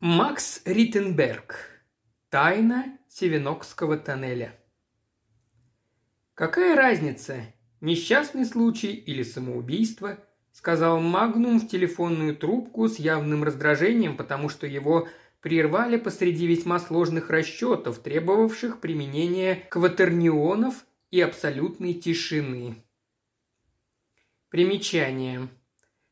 Макс Риттенберг. Тайна Севенокского тоннеля. «Какая разница, несчастный случай или самоубийство?» – сказал Магнум в телефонную трубку с явным раздражением, потому что его прервали посреди весьма сложных расчетов, требовавших применения кватернионов и абсолютной тишины. Примечание.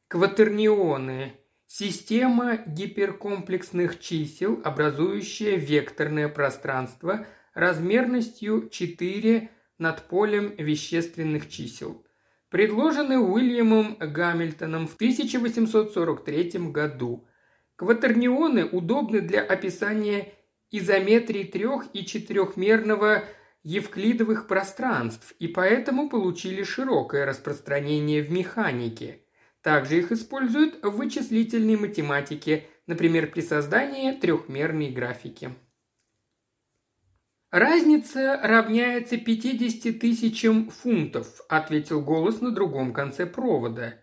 Кватернионы Система гиперкомплексных чисел, образующая векторное пространство размерностью 4 над полем вещественных чисел. Предложены Уильямом Гамильтоном в 1843 году. Кватернионы удобны для описания изометрии трех- и четырехмерного евклидовых пространств и поэтому получили широкое распространение в механике – также их используют в вычислительной математике, например, при создании трехмерной графики. «Разница равняется 50 тысячам фунтов», – ответил голос на другом конце провода.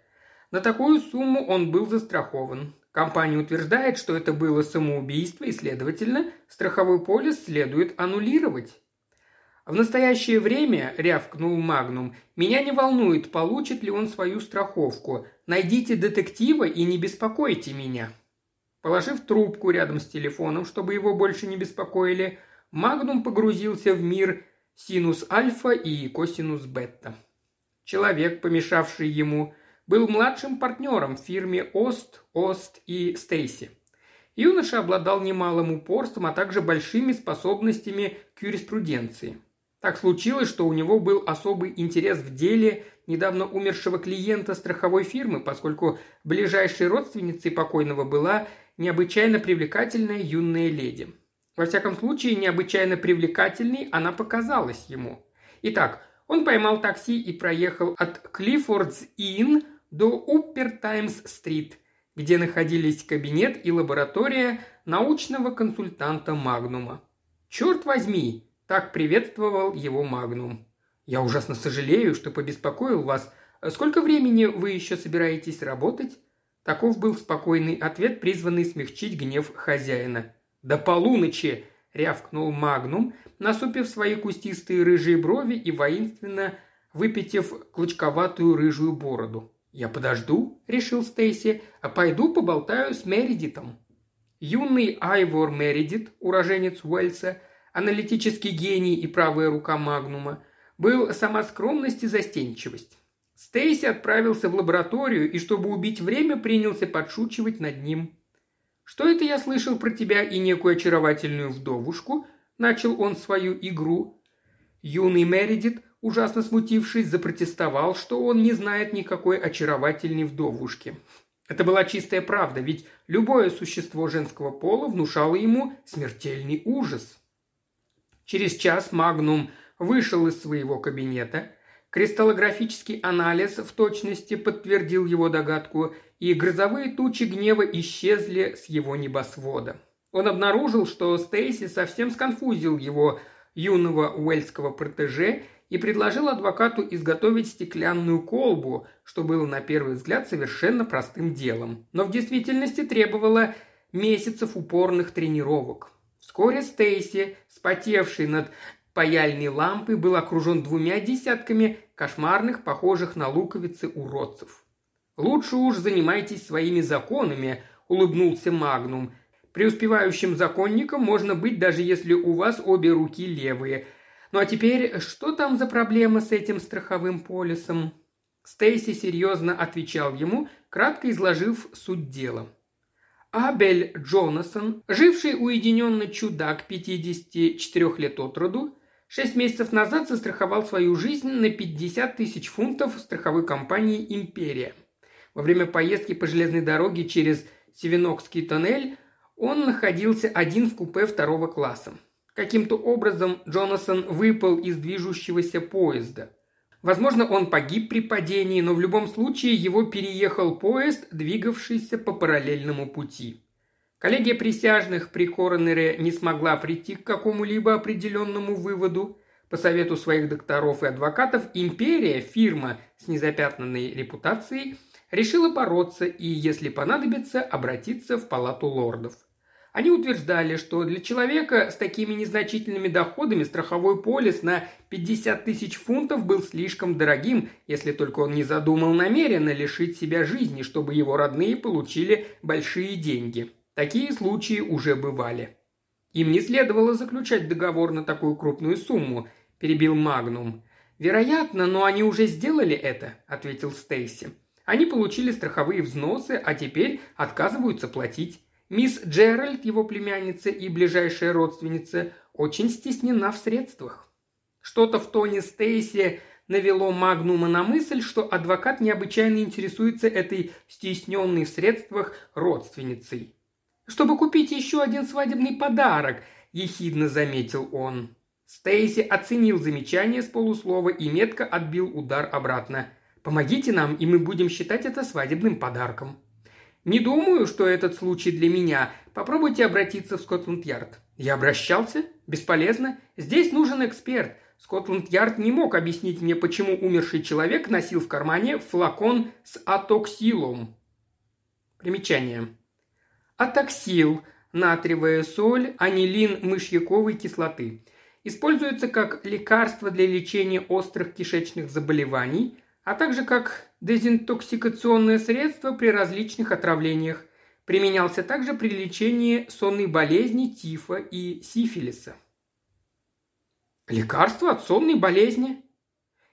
На такую сумму он был застрахован. Компания утверждает, что это было самоубийство и, следовательно, страховой полис следует аннулировать. В настоящее время, рявкнул Магнум, меня не волнует, получит ли он свою страховку. Найдите детектива и не беспокойте меня. Положив трубку рядом с телефоном, чтобы его больше не беспокоили, Магнум погрузился в мир синус альфа и косинус бета. Человек, помешавший ему, был младшим партнером в фирме Ост, Ост и Стейси. Юноша обладал немалым упорством, а также большими способностями к юриспруденции – так случилось, что у него был особый интерес в деле недавно умершего клиента страховой фирмы, поскольку ближайшей родственницей покойного была необычайно привлекательная юная леди. Во всяком случае, необычайно привлекательной она показалась ему. Итак, он поймал такси и проехал от Клиффордс Инн до Уппер Таймс-стрит, где находились кабинет и лаборатория научного консультанта Магнума. «Черт возьми!» Так приветствовал его Магнум. «Я ужасно сожалею, что побеспокоил вас. Сколько времени вы еще собираетесь работать?» Таков был спокойный ответ, призванный смягчить гнев хозяина. «До полуночи!» – рявкнул Магнум, насупив свои кустистые рыжие брови и воинственно выпятив клочковатую рыжую бороду. «Я подожду», – решил Стейси, – «а пойду поболтаю с Мередитом». Юный Айвор Мередит, уроженец Уэльса – аналитический гений и правая рука Магнума, был сама скромность и застенчивость. Стейси отправился в лабораторию и, чтобы убить время, принялся подшучивать над ним. «Что это я слышал про тебя и некую очаровательную вдовушку?» – начал он свою игру. Юный Мередит, ужасно смутившись, запротестовал, что он не знает никакой очаровательной вдовушки. Это была чистая правда, ведь любое существо женского пола внушало ему смертельный ужас – Через час Магнум вышел из своего кабинета. Кристаллографический анализ в точности подтвердил его догадку, и грозовые тучи гнева исчезли с его небосвода. Он обнаружил, что Стейси совсем сконфузил его юного уэльского протеже и предложил адвокату изготовить стеклянную колбу, что было на первый взгляд совершенно простым делом, но в действительности требовало месяцев упорных тренировок. Вскоре Стейси, спотевший над паяльной лампой, был окружен двумя десятками кошмарных, похожих на луковицы уродцев. «Лучше уж занимайтесь своими законами», – улыбнулся Магнум. «Преуспевающим законником можно быть, даже если у вас обе руки левые. Ну а теперь, что там за проблема с этим страховым полисом?» Стейси серьезно отвечал ему, кратко изложив суть дела – Абель Джонасон, живший уединенно чудак 54 лет от роду, шесть месяцев назад застраховал свою жизнь на 50 тысяч фунтов страховой компании «Империя». Во время поездки по железной дороге через Севенокский тоннель он находился один в купе второго класса. Каким-то образом Джонасон выпал из движущегося поезда – Возможно, он погиб при падении, но в любом случае его переехал поезд, двигавшийся по параллельному пути. Коллегия присяжных при Коронере не смогла прийти к какому-либо определенному выводу. По совету своих докторов и адвокатов империя, фирма с незапятнанной репутацией, решила бороться и, если понадобится, обратиться в палату лордов. Они утверждали, что для человека с такими незначительными доходами страховой полис на 50 тысяч фунтов был слишком дорогим, если только он не задумал намеренно лишить себя жизни, чтобы его родные получили большие деньги. Такие случаи уже бывали. Им не следовало заключать договор на такую крупную сумму, перебил Магнум. Вероятно, но они уже сделали это, ответил Стейси. Они получили страховые взносы, а теперь отказываются платить. Мисс Джеральд, его племянница и ближайшая родственница, очень стеснена в средствах. Что-то в тоне Стейси навело Магнума на мысль, что адвокат необычайно интересуется этой стесненной в средствах родственницей. «Чтобы купить еще один свадебный подарок», – ехидно заметил он. Стейси оценил замечание с полуслова и метко отбил удар обратно. «Помогите нам, и мы будем считать это свадебным подарком». «Не думаю, что этот случай для меня. Попробуйте обратиться в Скотланд-Ярд». «Я обращался? Бесполезно. Здесь нужен эксперт. Скотланд-Ярд не мог объяснить мне, почему умерший человек носил в кармане флакон с атоксилом». Примечание. Атоксил – натриевая соль, анилин мышьяковой кислоты. Используется как лекарство для лечения острых кишечных заболеваний, а также как дезинтоксикационное средство при различных отравлениях. Применялся также при лечении сонной болезни, тифа и сифилиса. Лекарство от сонной болезни?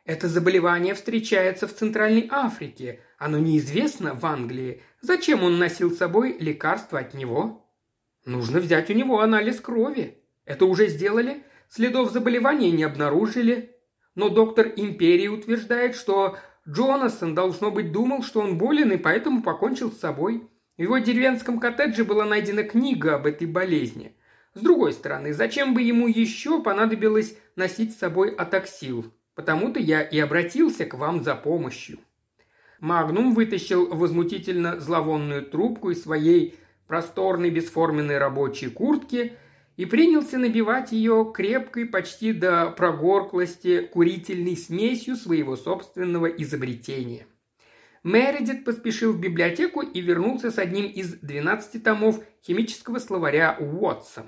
Это заболевание встречается в Центральной Африке. Оно неизвестно в Англии. Зачем он носил с собой лекарство от него? Нужно взять у него анализ крови. Это уже сделали? Следов заболевания не обнаружили. Но доктор Империи утверждает, что Джонасон, должно быть, думал, что он болен и поэтому покончил с собой. В его деревенском коттедже была найдена книга об этой болезни. С другой стороны, зачем бы ему еще понадобилось носить с собой атаксил? Потому-то я и обратился к вам за помощью. Магнум вытащил возмутительно зловонную трубку из своей просторной бесформенной рабочей куртки – и принялся набивать ее крепкой почти до прогорклости курительной смесью своего собственного изобретения. Мередит поспешил в библиотеку и вернулся с одним из 12 томов химического словаря Уотса.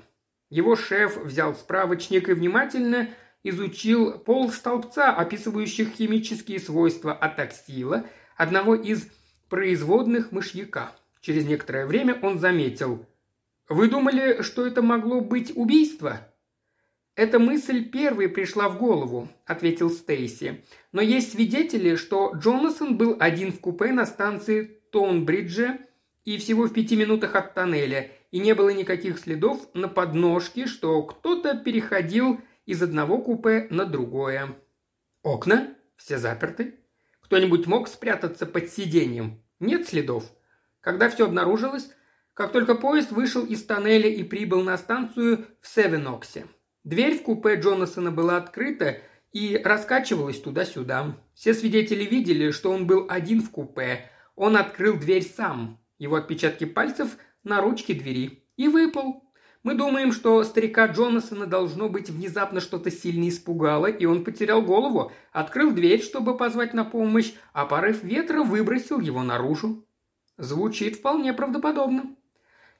Его шеф взял справочник и внимательно изучил пол столбца, описывающих химические свойства атаксила, одного из производных мышьяка. Через некоторое время он заметил – вы думали, что это могло быть убийство?» «Эта мысль первой пришла в голову», – ответил Стейси. «Но есть свидетели, что Джонасон был один в купе на станции Тонбриджа и всего в пяти минутах от тоннеля, и не было никаких следов на подножке, что кто-то переходил из одного купе на другое. Окна все заперты. Кто-нибудь мог спрятаться под сиденьем? Нет следов. Когда все обнаружилось, как только поезд вышел из тоннеля и прибыл на станцию в Севеноксе. Дверь в купе Джонасона была открыта и раскачивалась туда-сюда. Все свидетели видели, что он был один в купе. Он открыл дверь сам. Его отпечатки пальцев на ручке двери. И выпал. Мы думаем, что старика Джонасона должно быть внезапно что-то сильно испугало, и он потерял голову, открыл дверь, чтобы позвать на помощь, а порыв ветра выбросил его наружу. Звучит вполне правдоподобно.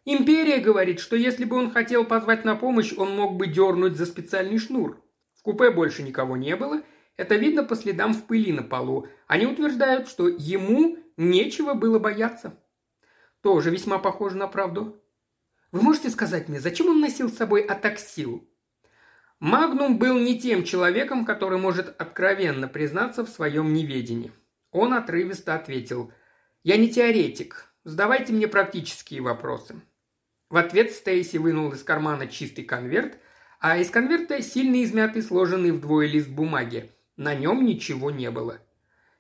Империя говорит, что если бы он хотел позвать на помощь, он мог бы дернуть за специальный шнур. В купе больше никого не было. Это видно по следам в пыли на полу. Они утверждают, что ему нечего было бояться. Тоже весьма похоже на правду. Вы можете сказать мне, зачем он носил с собой атаксил? Магнум был не тем человеком, который может откровенно признаться в своем неведении. Он отрывисто ответил «Я не теоретик. Задавайте мне практические вопросы. В ответ Стейси вынул из кармана чистый конверт, а из конверта сильно измятый сложенный вдвое лист бумаги. На нем ничего не было.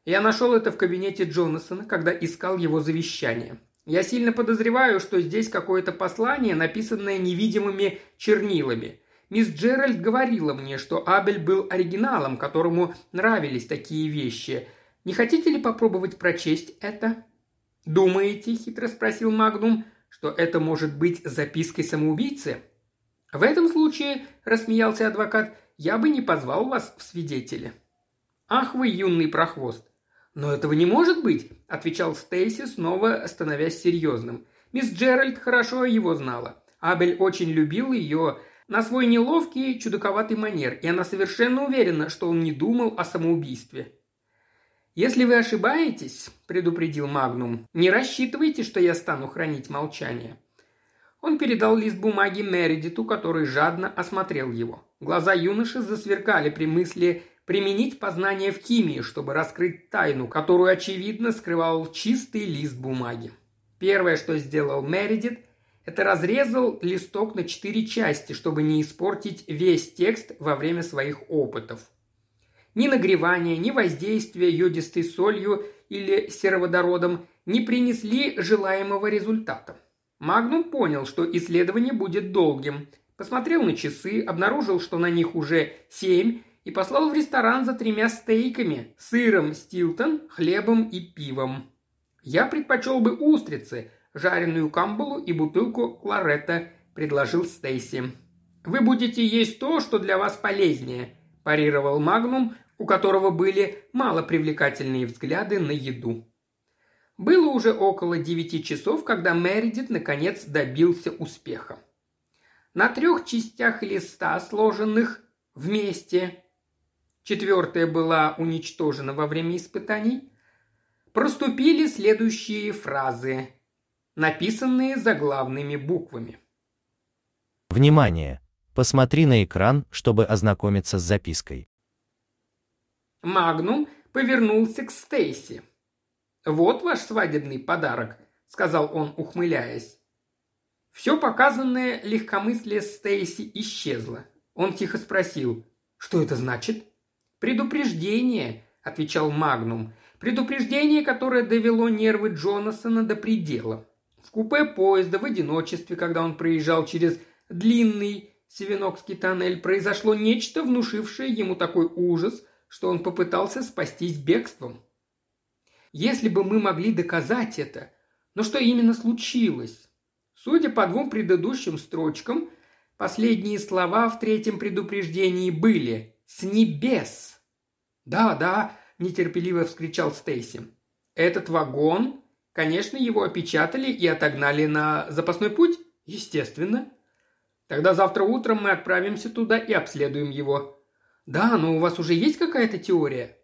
Я нашел это в кабинете Джонасона, когда искал его завещание. Я сильно подозреваю, что здесь какое-то послание, написанное невидимыми чернилами. Мисс Джеральд говорила мне, что Абель был оригиналом, которому нравились такие вещи. Не хотите ли попробовать прочесть это?» «Думаете?» – хитро спросил Магнум что это может быть запиской самоубийцы? В этом случае, рассмеялся адвокат, я бы не позвал вас в свидетели. Ах вы, юный прохвост. Но этого не может быть, отвечал Стейси, снова становясь серьезным. Мисс Джеральд хорошо его знала. Абель очень любил ее на свой неловкий, чудаковатый манер, и она совершенно уверена, что он не думал о самоубийстве. «Если вы ошибаетесь», – предупредил Магнум, – «не рассчитывайте, что я стану хранить молчание». Он передал лист бумаги Мередиту, который жадно осмотрел его. Глаза юноши засверкали при мысли применить познание в химии, чтобы раскрыть тайну, которую, очевидно, скрывал чистый лист бумаги. Первое, что сделал Мередит, это разрезал листок на четыре части, чтобы не испортить весь текст во время своих опытов. Ни нагревание, ни воздействие йодистой солью или сероводородом не принесли желаемого результата. Магнум понял, что исследование будет долгим. Посмотрел на часы, обнаружил, что на них уже семь, и послал в ресторан за тремя стейками, сыром стилтон, хлебом и пивом. «Я предпочел бы устрицы», жареную камбалу и бутылку кларета», – предложил Стейси. «Вы будете есть то, что для вас полезнее», – парировал Магнум, у которого были малопривлекательные взгляды на еду. Было уже около девяти часов, когда Мередит наконец добился успеха. На трех частях листа, сложенных вместе, четвертая была уничтожена во время испытаний, проступили следующие фразы, написанные заглавными буквами. Внимание! Посмотри на экран, чтобы ознакомиться с запиской. Магнум повернулся к Стейси. «Вот ваш свадебный подарок», — сказал он, ухмыляясь. Все показанное легкомыслие Стейси исчезло. Он тихо спросил, «Что это значит?» «Предупреждение», — отвечал Магнум. «Предупреждение, которое довело нервы Джонасона до предела. В купе поезда в одиночестве, когда он проезжал через длинный Севенокский тоннель, произошло нечто, внушившее ему такой ужас, что он попытался спастись бегством. Если бы мы могли доказать это, но что именно случилось? Судя по двум предыдущим строчкам, последние слова в третьем предупреждении были «с небес». «Да, да», – нетерпеливо вскричал Стейси. «Этот вагон Конечно, его опечатали и отогнали на запасной путь? Естественно. Тогда завтра утром мы отправимся туда и обследуем его. Да, но у вас уже есть какая-то теория?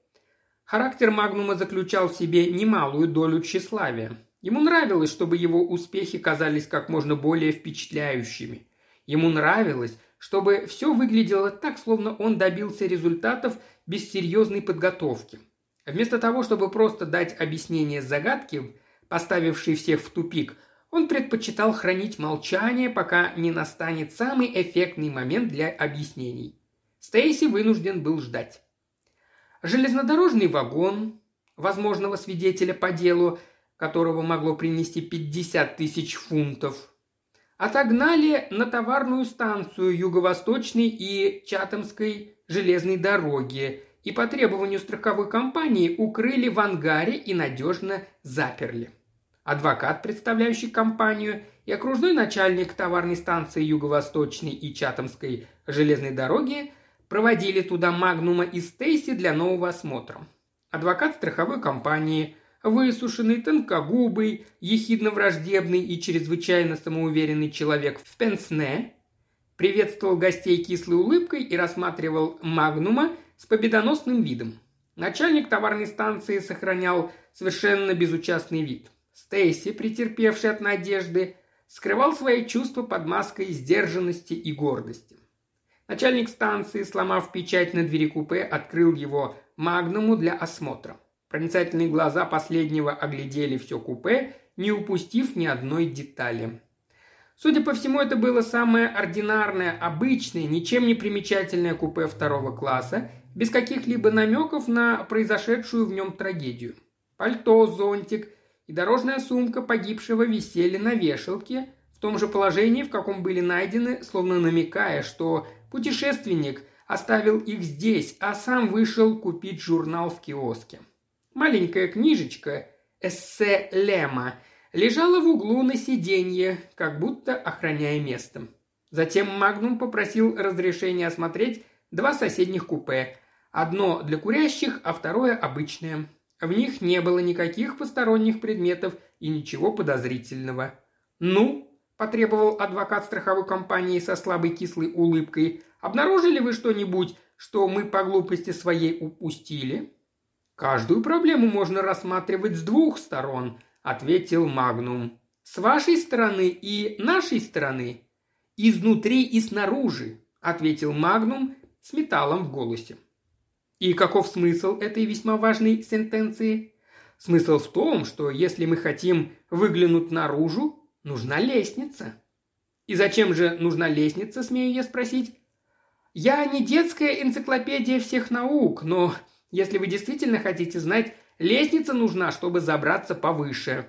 Характер Магнума заключал в себе немалую долю тщеславия. Ему нравилось, чтобы его успехи казались как можно более впечатляющими. Ему нравилось, чтобы все выглядело так, словно он добился результатов без серьезной подготовки. Вместо того, чтобы просто дать объяснение загадки, поставивший всех в тупик, он предпочитал хранить молчание, пока не настанет самый эффектный момент для объяснений. Стейси вынужден был ждать. Железнодорожный вагон, возможного свидетеля по делу, которого могло принести 50 тысяч фунтов, отогнали на товарную станцию Юго-Восточной и Чатамской железной дороги и по требованию страховой компании укрыли в ангаре и надежно заперли адвокат, представляющий компанию, и окружной начальник товарной станции Юго-Восточной и Чатамской железной дороги проводили туда Магнума и Стейси для нового осмотра. Адвокат страховой компании, высушенный, тонкогубый, ехидно-враждебный и чрезвычайно самоуверенный человек в пенсне, приветствовал гостей кислой улыбкой и рассматривал Магнума с победоносным видом. Начальник товарной станции сохранял совершенно безучастный вид – Стейси, претерпевший от надежды, скрывал свои чувства под маской сдержанности и гордости. Начальник станции, сломав печать на двери купе, открыл его магнуму для осмотра. Проницательные глаза последнего оглядели все купе, не упустив ни одной детали. Судя по всему, это было самое ординарное, обычное, ничем не примечательное купе второго класса, без каких-либо намеков на произошедшую в нем трагедию. Пальто, зонтик – и дорожная сумка погибшего висели на вешалке в том же положении, в каком были найдены, словно намекая, что путешественник оставил их здесь, а сам вышел купить журнал в киоске. Маленькая книжечка «Эссе Лема» лежала в углу на сиденье, как будто охраняя место. Затем Магнум попросил разрешения осмотреть два соседних купе. Одно для курящих, а второе обычное. В них не было никаких посторонних предметов и ничего подозрительного. «Ну?» потребовал адвокат страховой компании со слабой кислой улыбкой. «Обнаружили вы что-нибудь, что мы по глупости своей упустили?» «Каждую проблему можно рассматривать с двух сторон», – ответил Магнум. «С вашей стороны и нашей стороны. Изнутри и снаружи», – ответил Магнум с металлом в голосе. И каков смысл этой весьма важной сентенции? Смысл в том, что если мы хотим выглянуть наружу, нужна лестница. И зачем же нужна лестница, смею я спросить? Я не детская энциклопедия всех наук, но если вы действительно хотите знать, лестница нужна, чтобы забраться повыше.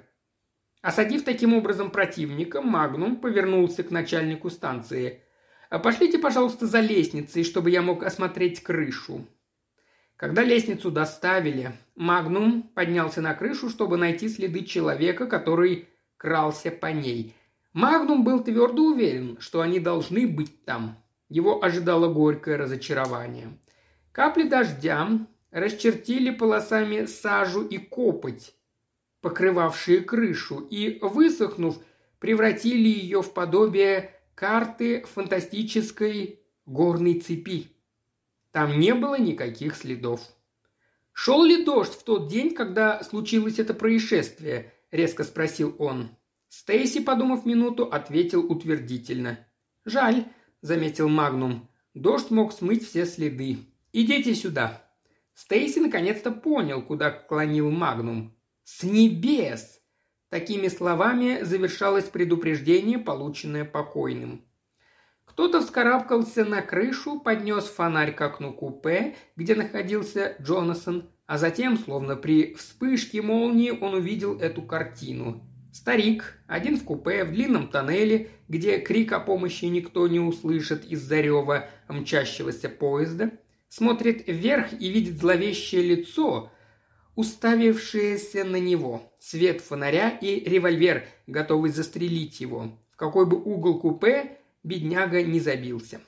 Осадив таким образом противника, Магнум повернулся к начальнику станции. «Пошлите, пожалуйста, за лестницей, чтобы я мог осмотреть крышу». Когда лестницу доставили, Магнум поднялся на крышу, чтобы найти следы человека, который крался по ней. Магнум был твердо уверен, что они должны быть там. Его ожидало горькое разочарование. Капли дождя расчертили полосами сажу и копоть, покрывавшие крышу, и, высохнув, превратили ее в подобие карты фантастической горной цепи. Там не было никаких следов. «Шел ли дождь в тот день, когда случилось это происшествие?» – резко спросил он. Стейси, подумав минуту, ответил утвердительно. «Жаль», – заметил Магнум. «Дождь мог смыть все следы. Идите сюда». Стейси наконец-то понял, куда клонил Магнум. «С небес!» Такими словами завершалось предупреждение, полученное покойным. Кто-то вскарабкался на крышу, поднес фонарь к окну купе, где находился Джонасон, а затем, словно при вспышке молнии, он увидел эту картину. Старик, один в купе, в длинном тоннеле, где крик о помощи никто не услышит из-за рева мчащегося поезда, смотрит вверх и видит зловещее лицо, уставившееся на него, свет фонаря и револьвер, готовый застрелить его. В какой бы угол купе бедняга не забился.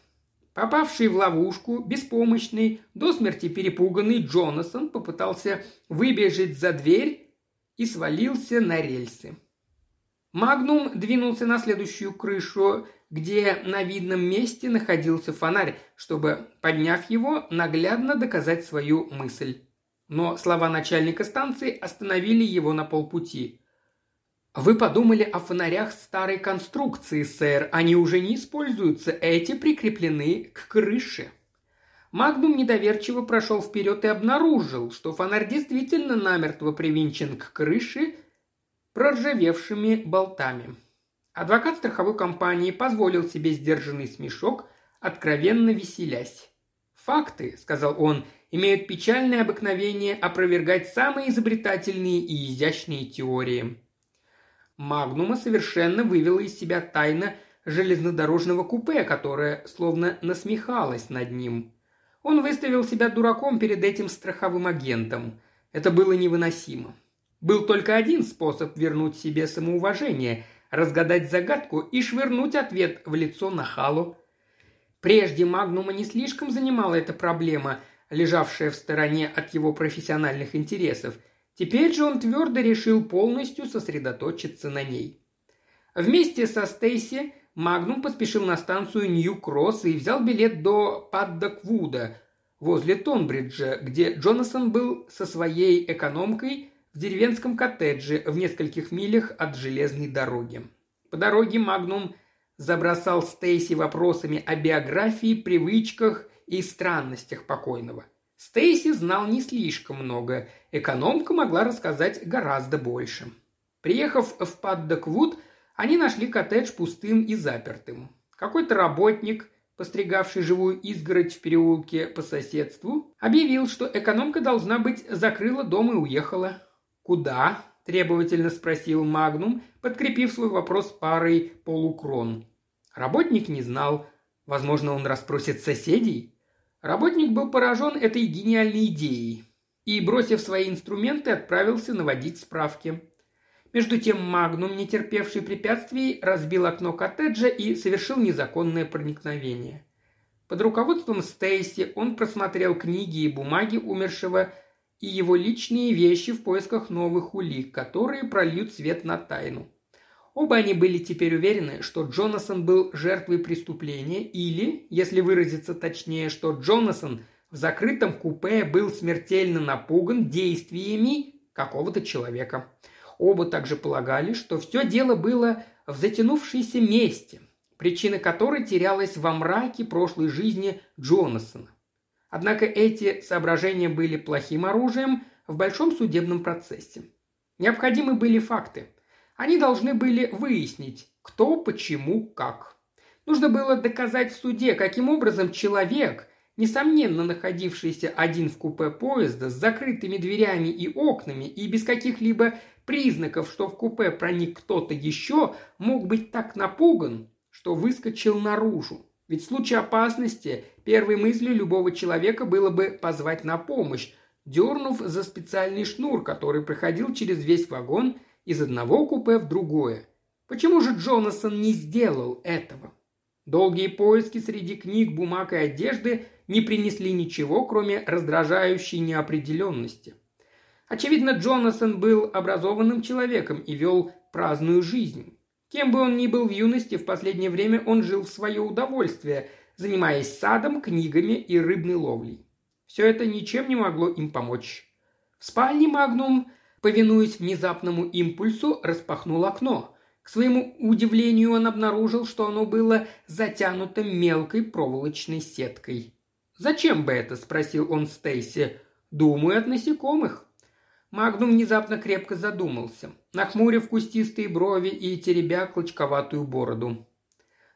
Попавший в ловушку, беспомощный, до смерти перепуганный Джонасон попытался выбежать за дверь и свалился на рельсы. Магнум двинулся на следующую крышу, где на видном месте находился фонарь, чтобы, подняв его, наглядно доказать свою мысль. Но слова начальника станции остановили его на полпути. «Вы подумали о фонарях старой конструкции, сэр. Они уже не используются. Эти прикреплены к крыше». Магнум недоверчиво прошел вперед и обнаружил, что фонарь действительно намертво привинчен к крыше проржавевшими болтами. Адвокат страховой компании позволил себе сдержанный смешок, откровенно веселясь. «Факты», — сказал он, — «имеют печальное обыкновение опровергать самые изобретательные и изящные теории. Магнума совершенно вывела из себя тайна железнодорожного купе, которая словно насмехалась над ним. Он выставил себя дураком перед этим страховым агентом. Это было невыносимо. Был только один способ вернуть себе самоуважение – разгадать загадку и швырнуть ответ в лицо нахалу. Прежде Магнума не слишком занимала эта проблема, лежавшая в стороне от его профессиональных интересов – Теперь же он твердо решил полностью сосредоточиться на ней. Вместе со Стейси Магнум поспешил на станцию Нью-Кросс и взял билет до Паддоквуда, возле Тонбриджа, где Джонасон был со своей экономкой в деревенском коттедже в нескольких милях от железной дороги. По дороге Магнум забросал Стейси вопросами о биографии, привычках и странностях покойного. Стейси знал не слишком много, экономка могла рассказать гораздо больше. Приехав в Паддоквуд, они нашли коттедж пустым и запертым. Какой-то работник, постригавший живую изгородь в переулке по соседству, объявил, что экономка должна быть закрыла дом и уехала. «Куда?» – требовательно спросил Магнум, подкрепив свой вопрос парой полукрон. Работник не знал. Возможно, он расспросит соседей? Работник был поражен этой гениальной идеей и, бросив свои инструменты, отправился наводить справки. Между тем Магнум, не терпевший препятствий, разбил окно коттеджа и совершил незаконное проникновение. Под руководством Стейси он просмотрел книги и бумаги умершего и его личные вещи в поисках новых улик, которые прольют свет на тайну. Оба они были теперь уверены, что Джонасон был жертвой преступления или, если выразиться точнее, что Джонасон в закрытом купе был смертельно напуган действиями какого-то человека. Оба также полагали, что все дело было в затянувшейся месте, причина которой терялась во мраке прошлой жизни Джонасона. Однако эти соображения были плохим оружием в большом судебном процессе. Необходимы были факты. Они должны были выяснить, кто, почему, как. Нужно было доказать в суде, каким образом человек, несомненно находившийся один в купе поезда с закрытыми дверями и окнами и без каких-либо признаков, что в купе проник кто-то еще, мог быть так напуган, что выскочил наружу. Ведь в случае опасности первой мыслью любого человека было бы позвать на помощь, дернув за специальный шнур, который проходил через весь вагон из одного купе в другое. Почему же Джонасон не сделал этого? Долгие поиски среди книг, бумаг и одежды не принесли ничего, кроме раздражающей неопределенности. Очевидно, Джонасон был образованным человеком и вел праздную жизнь. Кем бы он ни был в юности, в последнее время он жил в свое удовольствие, занимаясь садом, книгами и рыбной ловлей. Все это ничем не могло им помочь. В спальне Магнум, повинуясь внезапному импульсу, распахнул окно. К своему удивлению он обнаружил, что оно было затянуто мелкой проволочной сеткой. «Зачем бы это?» – спросил он Стейси. «Думаю, от насекомых». Магнум внезапно крепко задумался, нахмурив кустистые брови и теребя клочковатую бороду.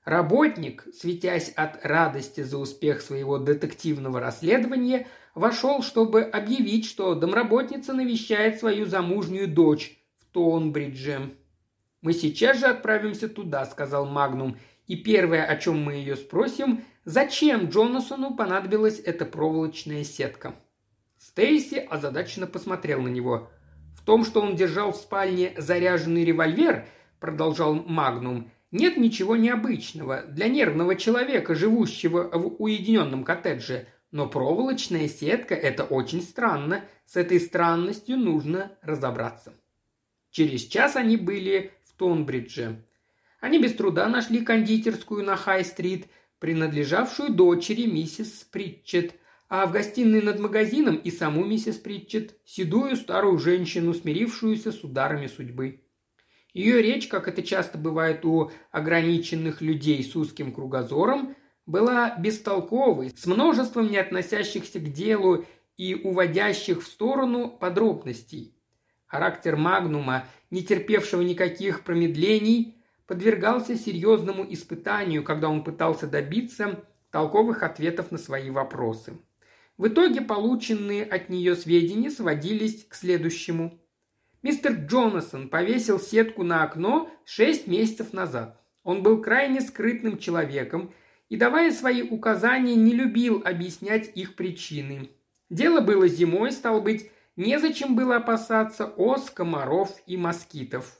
Работник, светясь от радости за успех своего детективного расследования, вошел, чтобы объявить, что домработница навещает свою замужнюю дочь в Тонбридже. «Мы сейчас же отправимся туда», — сказал Магнум, «и первое, о чем мы ее спросим, зачем Джонасону понадобилась эта проволочная сетка?» Стейси озадаченно посмотрел на него. В том, что он держал в спальне заряженный револьвер, продолжал Магнум, нет ничего необычного для нервного человека, живущего в уединенном коттедже. Но проволочная сетка – это очень странно. С этой странностью нужно разобраться. Через час они были в Тонбридже. Они без труда нашли кондитерскую на Хай-стрит, принадлежавшую дочери миссис Притчет – а в гостиной над магазином и саму миссис Притчет, седую старую женщину, смирившуюся с ударами судьбы. Ее речь, как это часто бывает у ограниченных людей с узким кругозором, была бестолковой, с множеством не относящихся к делу и уводящих в сторону подробностей. Характер Магнума, не терпевшего никаких промедлений, подвергался серьезному испытанию, когда он пытался добиться толковых ответов на свои вопросы. В итоге полученные от нее сведения сводились к следующему. Мистер Джонасон повесил сетку на окно шесть месяцев назад. Он был крайне скрытным человеком и, давая свои указания, не любил объяснять их причины. Дело было зимой, стал быть, незачем было опасаться ос, комаров и москитов.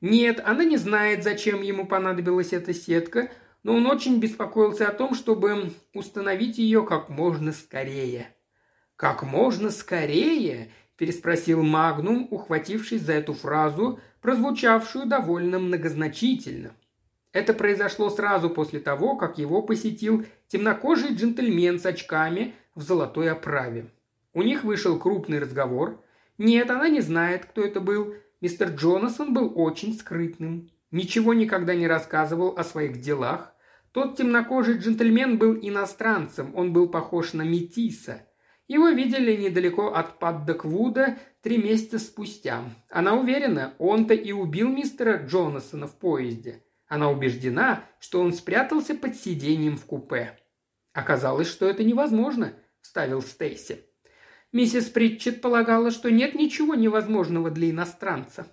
Нет, она не знает, зачем ему понадобилась эта сетка, но он очень беспокоился о том, чтобы установить ее как можно скорее. «Как можно скорее?» – переспросил Магнум, ухватившись за эту фразу, прозвучавшую довольно многозначительно. Это произошло сразу после того, как его посетил темнокожий джентльмен с очками в золотой оправе. У них вышел крупный разговор. Нет, она не знает, кто это был. Мистер Джонасон был очень скрытным ничего никогда не рассказывал о своих делах. Тот темнокожий джентльмен был иностранцем, он был похож на метиса. Его видели недалеко от Паддоквуда три месяца спустя. Она уверена, он-то и убил мистера Джонасона в поезде. Она убеждена, что он спрятался под сиденьем в купе. Оказалось, что это невозможно, вставил Стейси. Миссис Притчет полагала, что нет ничего невозможного для иностранца.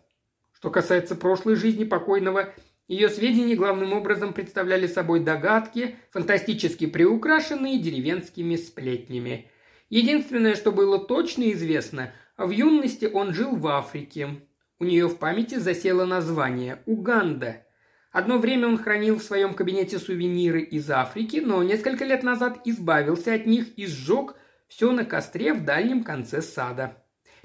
Что касается прошлой жизни покойного, ее сведения главным образом представляли собой догадки, фантастически приукрашенные деревенскими сплетнями. Единственное, что было точно известно, в юности он жил в Африке. У нее в памяти засело название – Уганда. Одно время он хранил в своем кабинете сувениры из Африки, но несколько лет назад избавился от них и сжег все на костре в дальнем конце сада.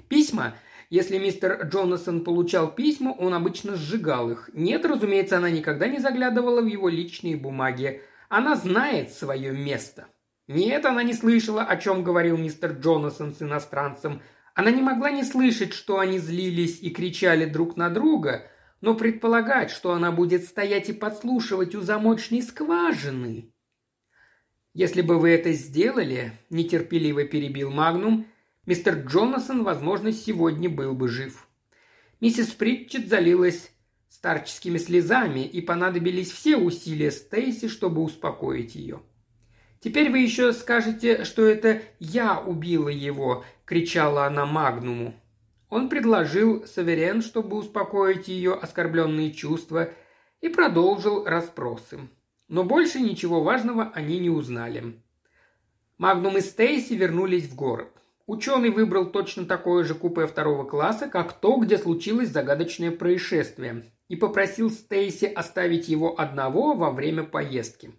Письма, Если мистер Джонасон получал письма, он обычно сжигал их. Нет, разумеется, она никогда не заглядывала в его личные бумаги. Она знает свое место. Нет, она не слышала, о чем говорил мистер Джонасон с иностранцем. Она не могла не слышать, что они злились и кричали друг на друга, но предполагать, что она будет стоять и подслушивать у замочной скважины. «Если бы вы это сделали», – нетерпеливо перебил Магнум, – «мистер Джонасон, возможно, сегодня был бы жив». Миссис Притчет залилась старческими слезами, и понадобились все усилия Стейси, чтобы успокоить ее. «Теперь вы еще скажете, что это я убила его», – кричала она Магнуму. Он предложил Саверен, чтобы успокоить ее оскорбленные чувства, и продолжил расспросы. Но больше ничего важного они не узнали. Магнум и Стейси вернулись в город. Ученый выбрал точно такое же купе второго класса, как то, где случилось загадочное происшествие, и попросил Стейси оставить его одного во время поездки.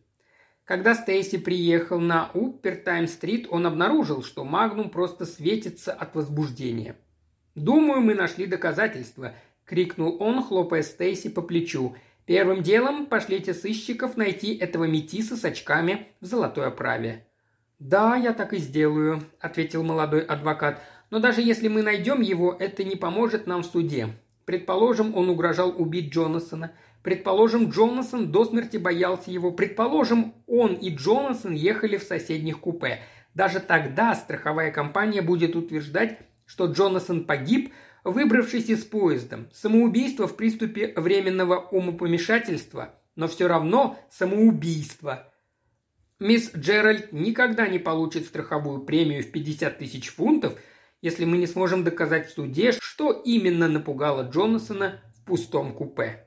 Когда Стейси приехал на Уппертайм-стрит, он обнаружил, что Магнум просто светится от возбуждения. «Думаю, мы нашли доказательства», – крикнул он, хлопая Стейси по плечу. «Первым делом пошлите сыщиков найти этого метиса с очками в золотой оправе». «Да, я так и сделаю», – ответил молодой адвокат. «Но даже если мы найдем его, это не поможет нам в суде. Предположим, он угрожал убить Джонасона. Предположим, Джонасон до смерти боялся его. Предположим, он и Джонасон ехали в соседних купе. Даже тогда страховая компания будет утверждать, что Джонасон погиб, выбравшись из поезда. Самоубийство в приступе временного умопомешательства, но все равно самоубийство. Мисс Джеральд никогда не получит страховую премию в 50 тысяч фунтов, если мы не сможем доказать в суде, что именно напугало Джонасона в пустом купе.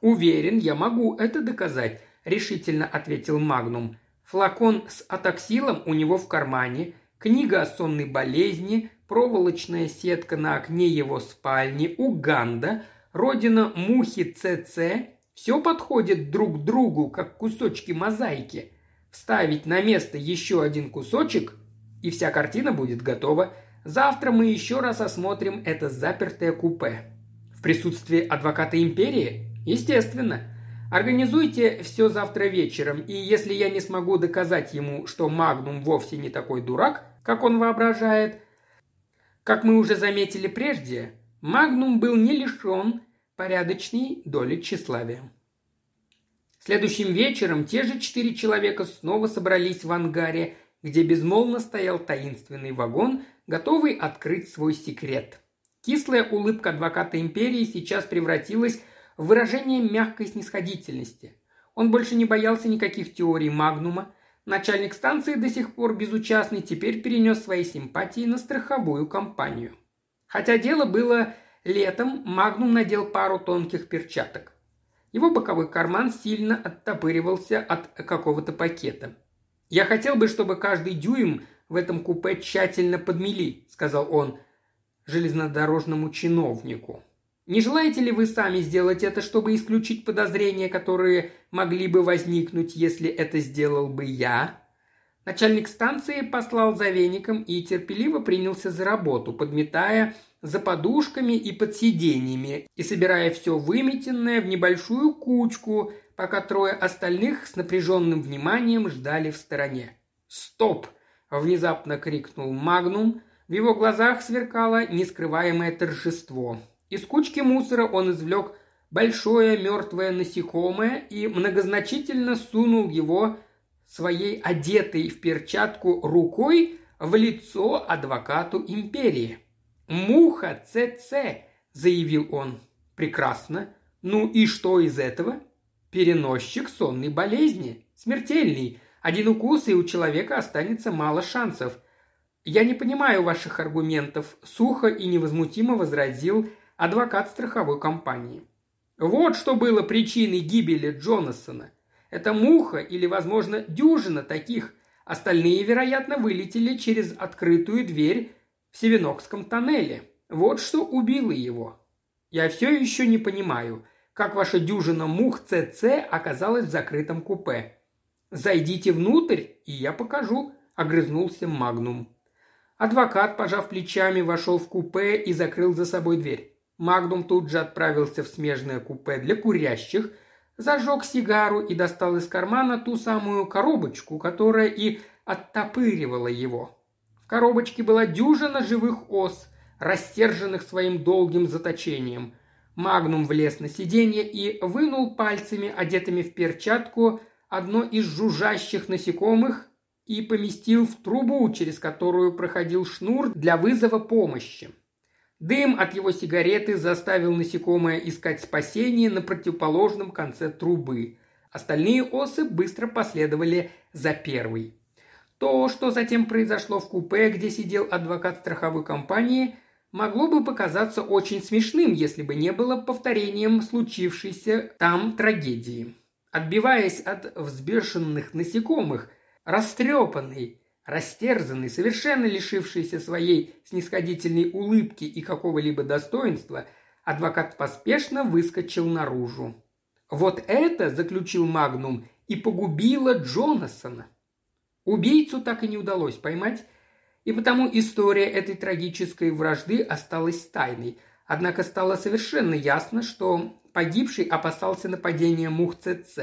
«Уверен, я могу это доказать», – решительно ответил Магнум. «Флакон с атаксилом у него в кармане, книга о сонной болезни, проволочная сетка на окне его спальни, Уганда, родина мухи ЦЦ – все подходит друг к другу, как кусочки мозаики. Вставить на место еще один кусочек, и вся картина будет готова. Завтра мы еще раз осмотрим это запертое купе. В присутствии адвоката империи Естественно. Организуйте все завтра вечером, и если я не смогу доказать ему, что Магнум вовсе не такой дурак, как он воображает, как мы уже заметили прежде, Магнум был не лишен порядочной доли тщеславия. Следующим вечером те же четыре человека снова собрались в ангаре, где безмолвно стоял таинственный вагон, готовый открыть свой секрет. Кислая улыбка адвоката империи сейчас превратилась выражение мягкой снисходительности. Он больше не боялся никаких теорий Магнума. Начальник станции, до сих пор безучастный, теперь перенес свои симпатии на страховую компанию. Хотя дело было летом, Магнум надел пару тонких перчаток. Его боковой карман сильно оттопыривался от какого-то пакета. «Я хотел бы, чтобы каждый дюйм в этом купе тщательно подмели», — сказал он железнодорожному чиновнику. Не желаете ли вы сами сделать это, чтобы исключить подозрения, которые могли бы возникнуть, если это сделал бы я?» Начальник станции послал за веником и терпеливо принялся за работу, подметая за подушками и под сиденьями и собирая все выметенное в небольшую кучку, пока трое остальных с напряженным вниманием ждали в стороне. «Стоп!» – внезапно крикнул Магнум. В его глазах сверкало нескрываемое торжество. Из кучки мусора он извлек большое мертвое насекомое и многозначительно сунул его своей одетой в перчатку рукой в лицо адвокату империи. «Муха ЦЦ», – заявил он. «Прекрасно. Ну и что из этого?» «Переносчик сонной болезни. Смертельный. Один укус, и у человека останется мало шансов. Я не понимаю ваших аргументов», – сухо и невозмутимо возразил адвокат страховой компании. Вот что было причиной гибели Джонасона. Это муха или, возможно, дюжина таких. Остальные, вероятно, вылетели через открытую дверь в Севенокском тоннеле. Вот что убило его. Я все еще не понимаю, как ваша дюжина мух цеце оказалась в закрытом купе. Зайдите внутрь, и я покажу, огрызнулся Магнум. Адвокат, пожав плечами, вошел в купе и закрыл за собой дверь. Магнум тут же отправился в смежное купе для курящих, зажег сигару и достал из кармана ту самую коробочку, которая и оттопыривала его. В коробочке была дюжина живых ос, растерженных своим долгим заточением. Магнум влез на сиденье и вынул пальцами, одетыми в перчатку, одно из жужжащих насекомых и поместил в трубу, через которую проходил шнур для вызова помощи. Дым от его сигареты заставил насекомое искать спасение на противоположном конце трубы. Остальные осы быстро последовали за первой. То, что затем произошло в купе, где сидел адвокат страховой компании, могло бы показаться очень смешным, если бы не было повторением случившейся там трагедии. Отбиваясь от взбешенных насекомых, растрепанный, растерзанный, совершенно лишившийся своей снисходительной улыбки и какого-либо достоинства, адвокат поспешно выскочил наружу. Вот это, заключил Магнум, и погубило Джонасона. Убийцу так и не удалось поймать, и потому история этой трагической вражды осталась тайной. Однако стало совершенно ясно, что погибший опасался нападения мух ЦЦ,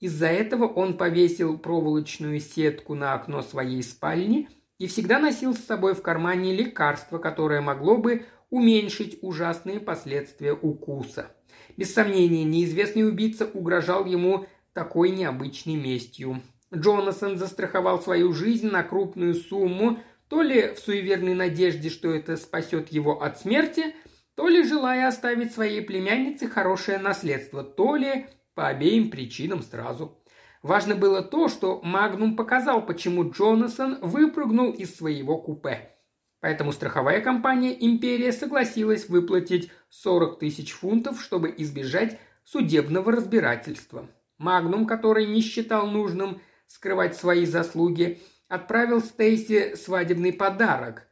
из-за этого он повесил проволочную сетку на окно своей спальни и всегда носил с собой в кармане лекарство, которое могло бы уменьшить ужасные последствия укуса. Без сомнения, неизвестный убийца угрожал ему такой необычной местью. Джонасон застраховал свою жизнь на крупную сумму, то ли в суеверной надежде, что это спасет его от смерти, то ли желая оставить своей племяннице хорошее наследство, то ли по обеим причинам сразу. Важно было то, что Магнум показал, почему Джонасон выпрыгнул из своего купе. Поэтому страховая компания «Империя» согласилась выплатить 40 тысяч фунтов, чтобы избежать судебного разбирательства. Магнум, который не считал нужным скрывать свои заслуги, отправил Стейси свадебный подарок,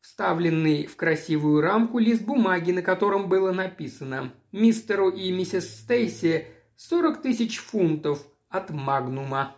вставленный в красивую рамку лист бумаги, на котором было написано «Мистеру и миссис Стейси 40 тысяч фунтов от Магнума.